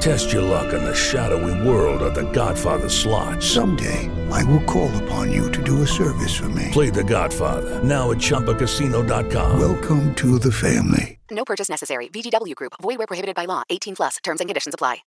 Test your luck in the shadowy world of The Godfather slot. Someday, I will call upon you to do a service for me. Play The Godfather now at ChumbaCasino.com. Welcome to the family. No purchase necessary. VGW Group. Void where prohibited by law. 18 plus. Terms and conditions apply.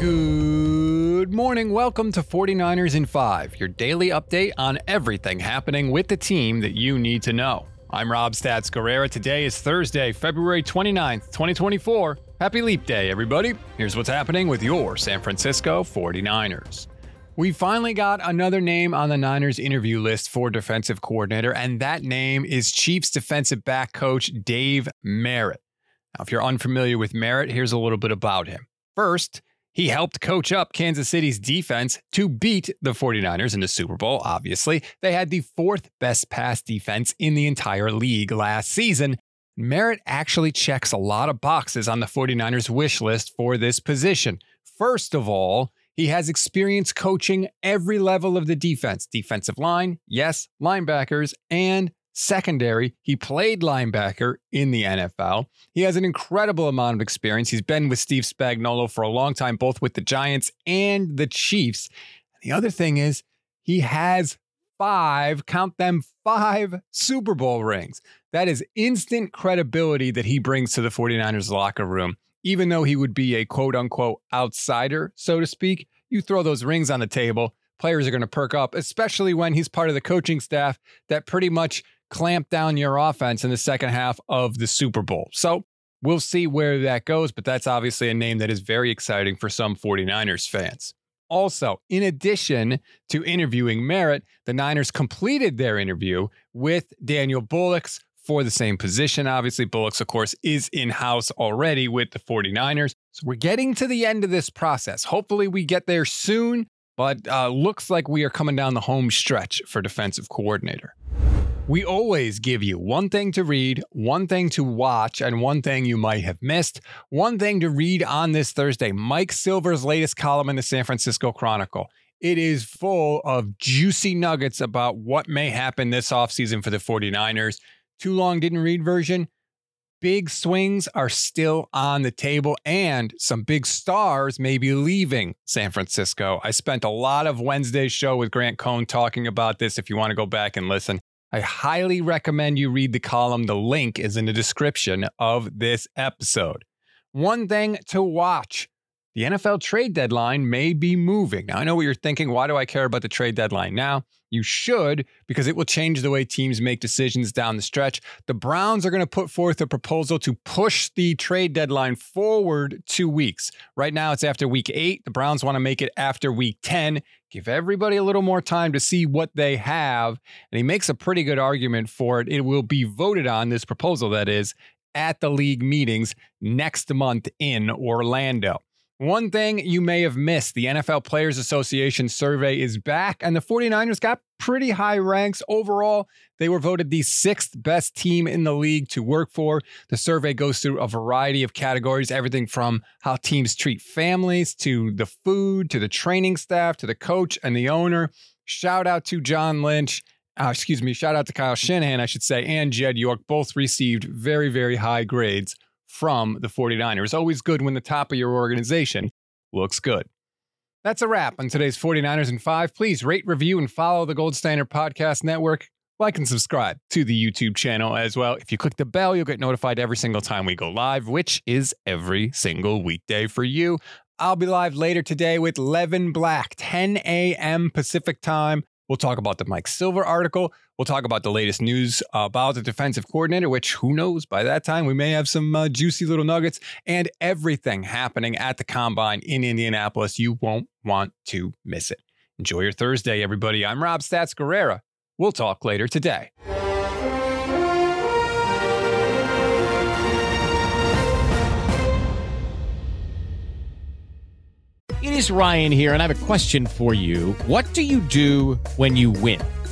Good morning. Welcome to 49ers in 5, your daily update on everything happening with the team that you need to know. I'm Rob Stats Guerrera. Today is Thursday, February 29th, 2024. Happy Leap Day, everybody. Here's what's happening with your San Francisco 49ers. We finally got another name on the Niners interview list for defensive coordinator, and that name is Chiefs defensive back coach Dave Merritt. Now, if you're unfamiliar with Merritt, here's a little bit about him. First, he helped coach up Kansas City's defense to beat the 49ers in the Super Bowl, obviously. They had the fourth best pass defense in the entire league last season. Merritt actually checks a lot of boxes on the 49ers wish list for this position. First of all, he has experience coaching every level of the defense defensive line, yes, linebackers, and secondary. He played linebacker in the NFL. He has an incredible amount of experience. He's been with Steve Spagnuolo for a long time, both with the Giants and the Chiefs. And The other thing is, he has five, count them, five Super Bowl rings. That is instant credibility that he brings to the 49ers locker room. Even though he would be a quote unquote outsider, so to speak, you throw those rings on the table, players are going to perk up, especially when he's part of the coaching staff that pretty much clamp down your offense in the second half of the Super Bowl. So we'll see where that goes, but that's obviously a name that is very exciting for some 49ers fans. Also, in addition to interviewing Merritt, the Niners completed their interview with Daniel Bullocks for the same position. Obviously, Bullocks, of course, is in house already with the 49ers. So we're getting to the end of this process. Hopefully, we get there soon, but uh, looks like we are coming down the home stretch for defensive coordinator. We always give you one thing to read, one thing to watch, and one thing you might have missed. One thing to read on this Thursday Mike Silver's latest column in the San Francisco Chronicle. It is full of juicy nuggets about what may happen this offseason for the 49ers. Too long didn't read version. Big swings are still on the table, and some big stars may be leaving San Francisco. I spent a lot of Wednesday's show with Grant Cohn talking about this if you want to go back and listen. I highly recommend you read the column. The link is in the description of this episode. One thing to watch the NFL trade deadline may be moving. Now, I know what you're thinking. Why do I care about the trade deadline now? You should, because it will change the way teams make decisions down the stretch. The Browns are going to put forth a proposal to push the trade deadline forward two weeks. Right now, it's after week eight. The Browns want to make it after week 10. Give everybody a little more time to see what they have. And he makes a pretty good argument for it. It will be voted on, this proposal that is, at the league meetings next month in Orlando. One thing you may have missed the NFL Players Association survey is back, and the 49ers got pretty high ranks. Overall, they were voted the sixth best team in the league to work for. The survey goes through a variety of categories everything from how teams treat families to the food to the training staff to the coach and the owner. Shout out to John Lynch. Uh, excuse me. Shout out to Kyle Shanahan, I should say, and Jed York. Both received very, very high grades from the 49ers. Always good when the top of your organization looks good. That's a wrap on today's 49ers in 5. Please rate, review, and follow the Gold Standard Podcast Network. Like and subscribe to the YouTube channel as well. If you click the bell, you'll get notified every single time we go live, which is every single weekday for you. I'll be live later today with Levin Black, 10 a.m. Pacific time. We'll talk about the Mike Silver article. We'll talk about the latest news about the defensive coordinator, which who knows, by that time we may have some uh, juicy little nuggets and everything happening at the combine in Indianapolis. You won't want to miss it. Enjoy your Thursday, everybody. I'm Rob Stats Guerrera. We'll talk later today. It is Ryan here, and I have a question for you. What do you do when you win?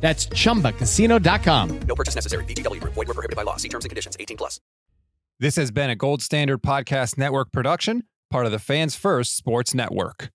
That's chumbacasino.com. No purchase necessary. VGW. Void were prohibited by law. See terms and conditions. 18 plus. This has been a Gold Standard Podcast Network production, part of the Fans First Sports Network.